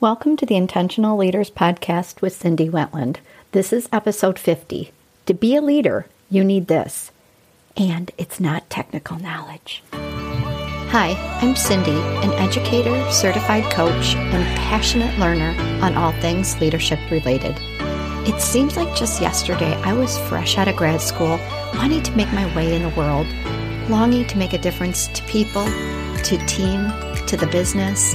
Welcome to the Intentional Leaders Podcast with Cindy Wetland. This is episode 50. To be a leader, you need this. And it's not technical knowledge. Hi, I'm Cindy, an educator, certified coach, and passionate learner on all things leadership related. It seems like just yesterday I was fresh out of grad school, wanting to make my way in the world, longing to make a difference to people, to team, to the business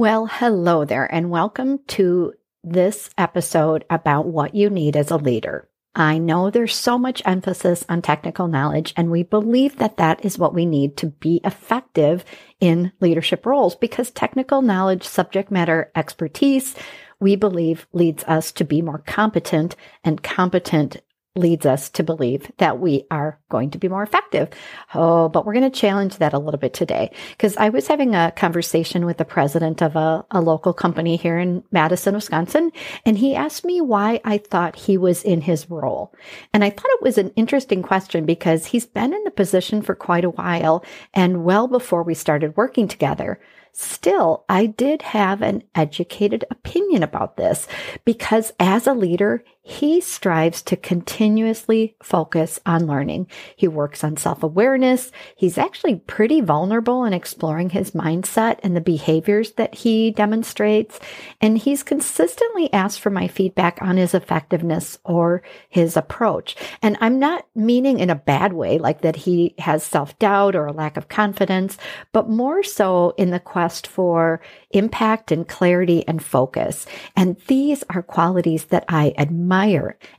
Well, hello there, and welcome to this episode about what you need as a leader. I know there's so much emphasis on technical knowledge, and we believe that that is what we need to be effective in leadership roles because technical knowledge, subject matter expertise, we believe leads us to be more competent, and competent leads us to believe that we are going to be more effective. Oh, but we're going to challenge that a little bit today because I was having a conversation with the president of a, a, local company here in Madison, Wisconsin, and he asked me why I thought he was in his role. And I thought it was an interesting question because he's been in the position for quite a while and well before we started working together. Still, I did have an educated opinion about this because as a leader, he strives to continuously focus on learning. He works on self awareness. He's actually pretty vulnerable in exploring his mindset and the behaviors that he demonstrates. And he's consistently asked for my feedback on his effectiveness or his approach. And I'm not meaning in a bad way, like that he has self doubt or a lack of confidence, but more so in the quest for impact and clarity and focus. And these are qualities that I admire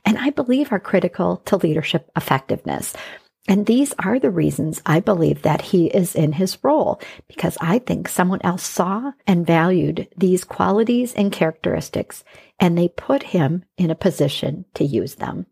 and I believe are critical to leadership effectiveness. And these are the reasons I believe that he is in his role because I think someone else saw and valued these qualities and characteristics and they put him in a position to use them.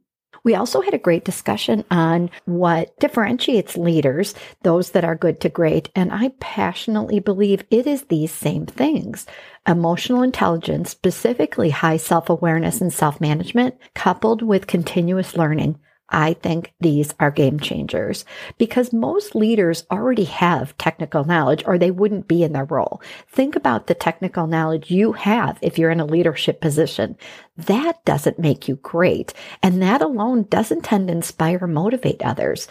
We also had a great discussion on what differentiates leaders, those that are good to great. And I passionately believe it is these same things. Emotional intelligence, specifically high self awareness and self management, coupled with continuous learning I think these are game changers because most leaders already have technical knowledge or they wouldn't be in their role. Think about the technical knowledge you have if you're in a leadership position. That doesn't make you great. And that alone doesn't tend to inspire or motivate others.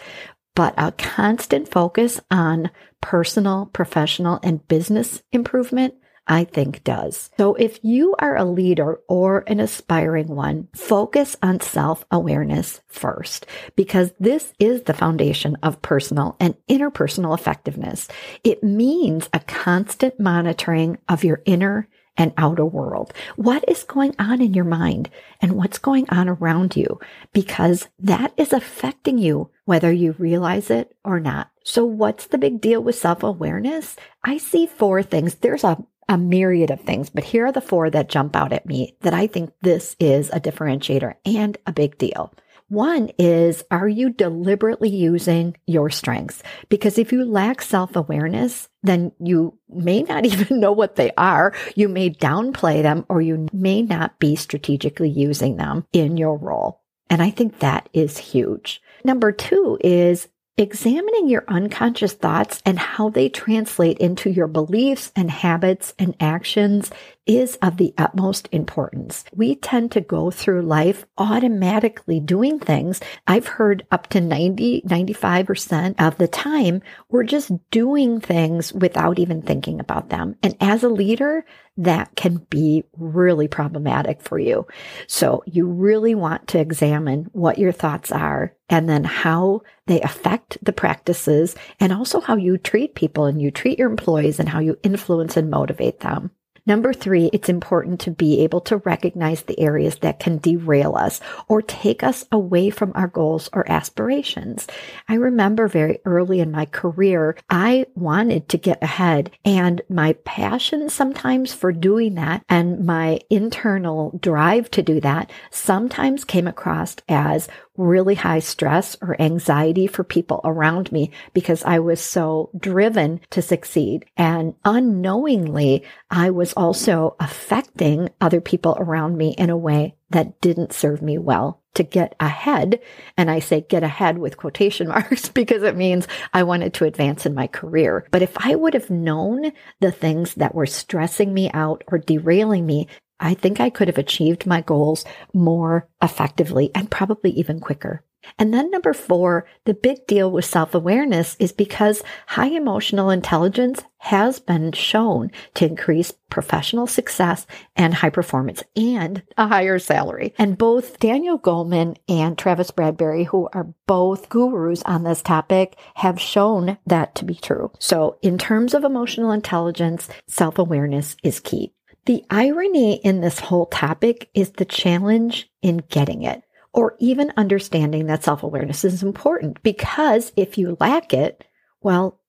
But a constant focus on personal, professional, and business improvement I think does. So if you are a leader or an aspiring one, focus on self awareness first, because this is the foundation of personal and interpersonal effectiveness. It means a constant monitoring of your inner and outer world. What is going on in your mind and what's going on around you? Because that is affecting you, whether you realize it or not. So what's the big deal with self awareness? I see four things. There's a a myriad of things, but here are the four that jump out at me that I think this is a differentiator and a big deal. One is, are you deliberately using your strengths? Because if you lack self awareness, then you may not even know what they are. You may downplay them or you may not be strategically using them in your role. And I think that is huge. Number two is examining your unconscious thoughts and how they translate into your beliefs and habits and actions is of the utmost importance. We tend to go through life automatically doing things. I've heard up to 90, 95% of the time, we're just doing things without even thinking about them. And as a leader, that can be really problematic for you. So you really want to examine what your thoughts are and then how they affect the practices and also how you treat people and you treat your employees and how you influence and motivate them. Number three, it's important to be able to recognize the areas that can derail us or take us away from our goals or aspirations. I remember very early in my career, I wanted to get ahead and my passion sometimes for doing that and my internal drive to do that sometimes came across as really high stress or anxiety for people around me because I was so driven to succeed. And unknowingly, I was also affecting other people around me in a way that didn't serve me well to get ahead. And I say get ahead with quotation marks because it means I wanted to advance in my career. But if I would have known the things that were stressing me out or derailing me, I think I could have achieved my goals more effectively and probably even quicker. And then number four, the big deal with self awareness is because high emotional intelligence has been shown to increase professional success and high performance and a higher salary. And both Daniel Goleman and Travis Bradberry, who are both gurus on this topic, have shown that to be true. So in terms of emotional intelligence, self awareness is key. The irony in this whole topic is the challenge in getting it or even understanding that self awareness is important because if you lack it, well,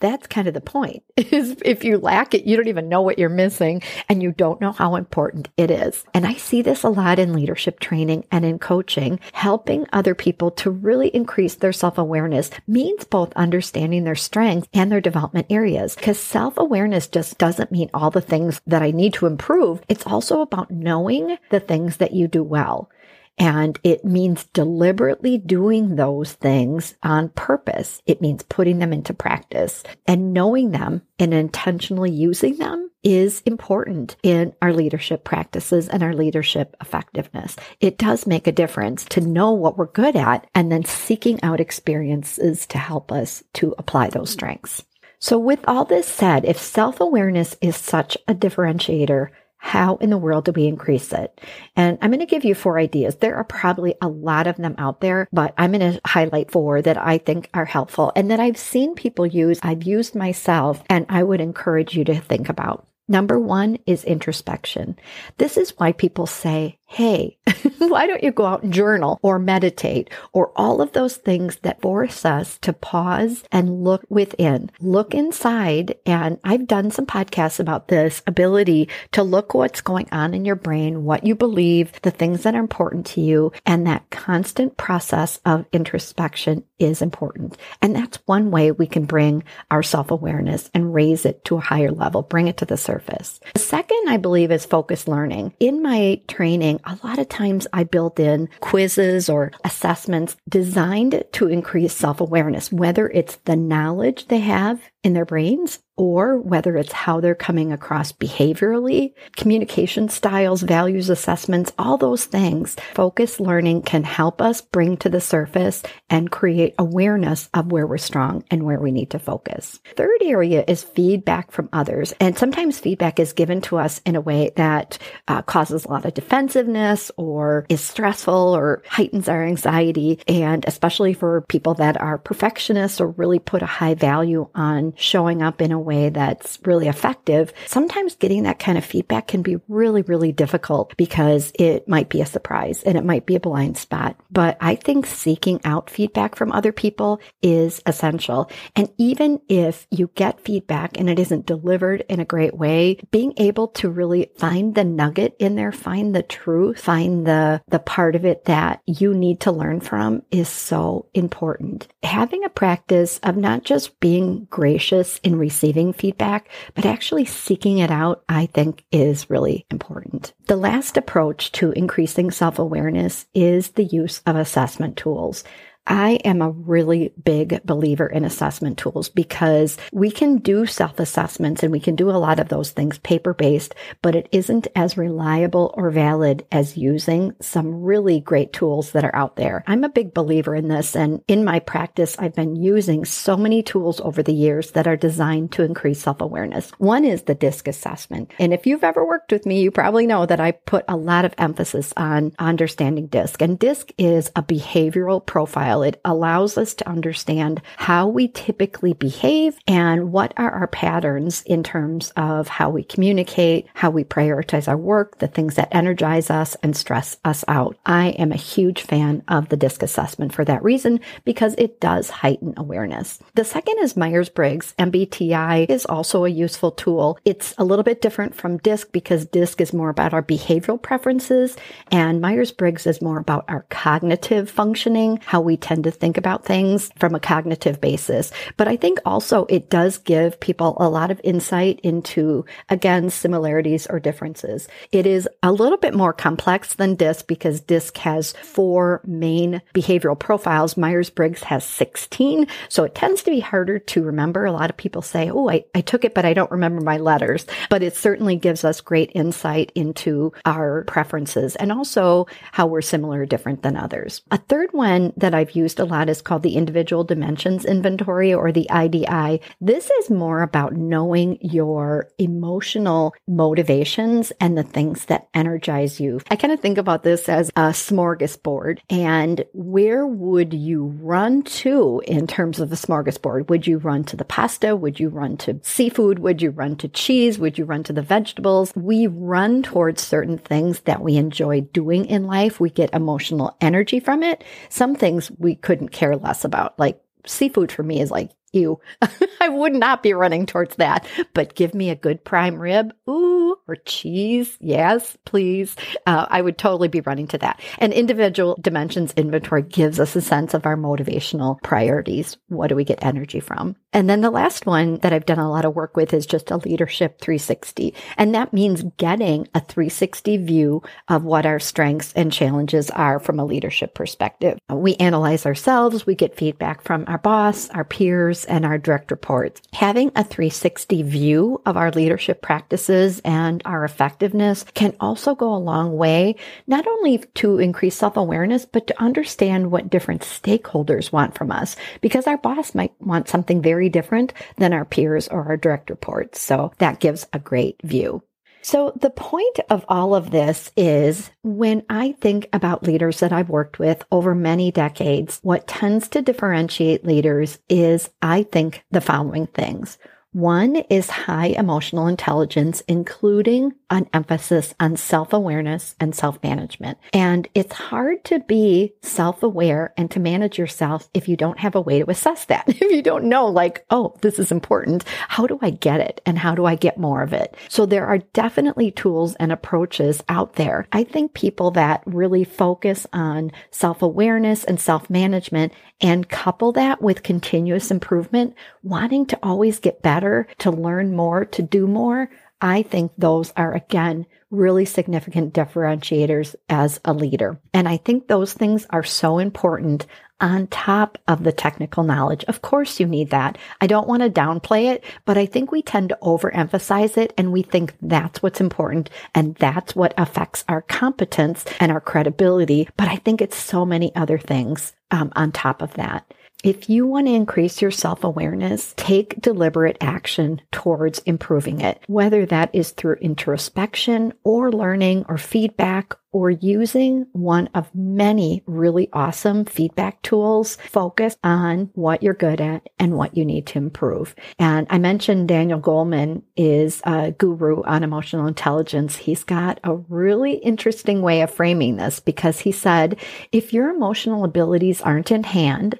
that's kind of the point is if you lack it you don't even know what you're missing and you don't know how important it is. And i see this a lot in leadership training and in coaching. Helping other people to really increase their self-awareness means both understanding their strengths and their development areas because self-awareness just doesn't mean all the things that i need to improve. It's also about knowing the things that you do well and it means deliberately doing those things on purpose. It means putting them into practice and knowing them and intentionally using them is important in our leadership practices and our leadership effectiveness. It does make a difference to know what we're good at and then seeking out experiences to help us to apply those strengths. So with all this said, if self awareness is such a differentiator, how in the world do we increase it? And I'm going to give you four ideas. There are probably a lot of them out there, but I'm going to highlight four that I think are helpful and that I've seen people use. I've used myself and I would encourage you to think about. Number one is introspection. This is why people say, Hey, why don't you go out and journal or meditate or all of those things that force us to pause and look within, look inside. And I've done some podcasts about this ability to look what's going on in your brain, what you believe, the things that are important to you. And that constant process of introspection is important. And that's one way we can bring our self awareness and raise it to a higher level, bring it to the surface. The second, I believe, is focused learning. In my training, a lot of times I build in quizzes or assessments designed to increase self awareness, whether it's the knowledge they have in their brains or whether it's how they're coming across behaviorally, communication styles, values assessments, all those things. Focus learning can help us bring to the surface and create awareness of where we're strong and where we need to focus. Third area is feedback from others. And sometimes feedback is given to us in a way that uh, causes a lot of defensiveness or is stressful or heightens our anxiety. And especially for people that are perfectionists or really put a high value on showing up in a way that's really effective, sometimes getting that kind of feedback can be really, really difficult because it might be a surprise and it might be a blind spot. But I think seeking out feedback from other people is essential. And even if you get feedback and it isn't delivered in a great way, being able to really find the nugget in there, find the truth, find the, the part of it that you need to learn from is so important. Having a practice of not just being gracious cautious in receiving feedback, but actually seeking it out, I think is really important. The last approach to increasing self awareness is the use of assessment tools. I am a really big believer in assessment tools because we can do self assessments and we can do a lot of those things paper based, but it isn't as reliable or valid as using some really great tools that are out there. I'm a big believer in this. And in my practice, I've been using so many tools over the years that are designed to increase self awareness. One is the DISC assessment. And if you've ever worked with me, you probably know that I put a lot of emphasis on understanding DISC. And DISC is a behavioral profile. It allows us to understand how we typically behave and what are our patterns in terms of how we communicate, how we prioritize our work, the things that energize us and stress us out. I am a huge fan of the DISC assessment for that reason because it does heighten awareness. The second is Myers Briggs. MBTI is also a useful tool. It's a little bit different from DISC because DISC is more about our behavioral preferences and Myers Briggs is more about our cognitive functioning, how we tend to think about things from a cognitive basis. But I think also it does give people a lot of insight into, again, similarities or differences. It is a little bit more complex than DISC because DISC has four main behavioral profiles. Myers Briggs has 16. So it tends to be harder to remember. A lot of people say, Oh, I, I took it, but I don't remember my letters. But it certainly gives us great insight into our preferences and also how we're similar or different than others. A third one that I've used a lot is called the Individual Directions Inventory or the IDI. This is more about knowing your emotional motivations and the things that energize you. I kind of think about this as a smorgasbord and where would you run to in terms of a smorgasbord? Would you run to the pasta? Would you run to seafood? Would you run to cheese? Would you run to the vegetables? We run towards certain things that we enjoy doing in life. We get emotional energy from it. Some things we couldn't care less about, like seafood for me is like Ew. I would not be running towards that. But give me a good prime rib. Ooh, or cheese. Yes, please. Uh, I would totally be running to that. And individual directions inventory gives us a sense of our motivational priorities. What do we get energy from? And then the last one that I've done a lot of work with is just a leadership 360. And that means getting a 360 view of what our strengths and challenges are from a leadership perspective. We analyze ourselves. We get feedback from our boss, our peers, and our direct reports. Having a 360 view of our leadership practices and our effectiveness can also go a long way, not only to increase self awareness, but to understand what different stakeholders want from us, because our boss might want something very different than our peers or our direct reports. So that gives a great view. So the point of all of this is when I think about leaders that I've worked with over many decades, what tends to differentiate leaders is I think the following things. One is high emotional intelligence, including an emphasis on self awareness and self management. And it's hard to be self aware and to manage yourself if you don't have a way to assess that. If you don't know, like, oh, this is important. How do I get it? And how do I get more of it? So there are definitely tools and approaches out there. I think people that really focus on self awareness and self management and couple that with continuous improvement, wanting to always get better, to learn more, to do more, I think those are again really significant differentiators as a leader. And I think those things are so important on top of the technical knowledge. Of course you need that. I don't want to downplay it, but I think we tend to overemphasize it and we think that's what's important and that's what affects our competence and our credibility. But I think it's so many other things um, on top of that. If you want to increase your self awareness, take deliberate action towards improving it, whether that is through introspection or learning or feedback or using one of many really awesome feedback tools. Focus on what you're good at and what you need to improve. And I mentioned Daniel Goleman is a guru on emotional intelligence. He's got a really interesting way of framing this because he said, if your emotional abilities aren't in hand,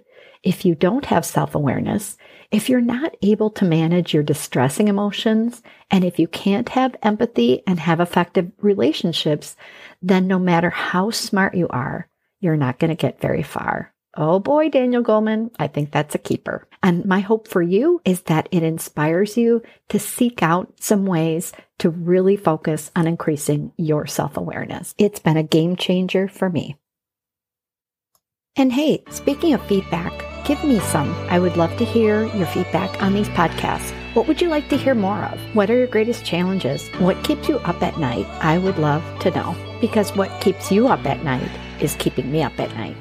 if you don't have self awareness, if you're not able to manage your distressing emotions, and if you can't have empathy and have effective relationships, then no matter how smart you are, you're not going to get very far. Oh boy, Daniel Goleman, I think that's a keeper. And my hope for you is that it inspires you to seek out some ways to really focus on increasing your self awareness. It's been a game changer for me. And hey, speaking of feedback, give me some. I would love to hear your feedback on these podcasts. What would you like to hear more of? What are your greatest challenges? What keeps you up at night? I would love to know because what keeps you up at night is keeping me up at night.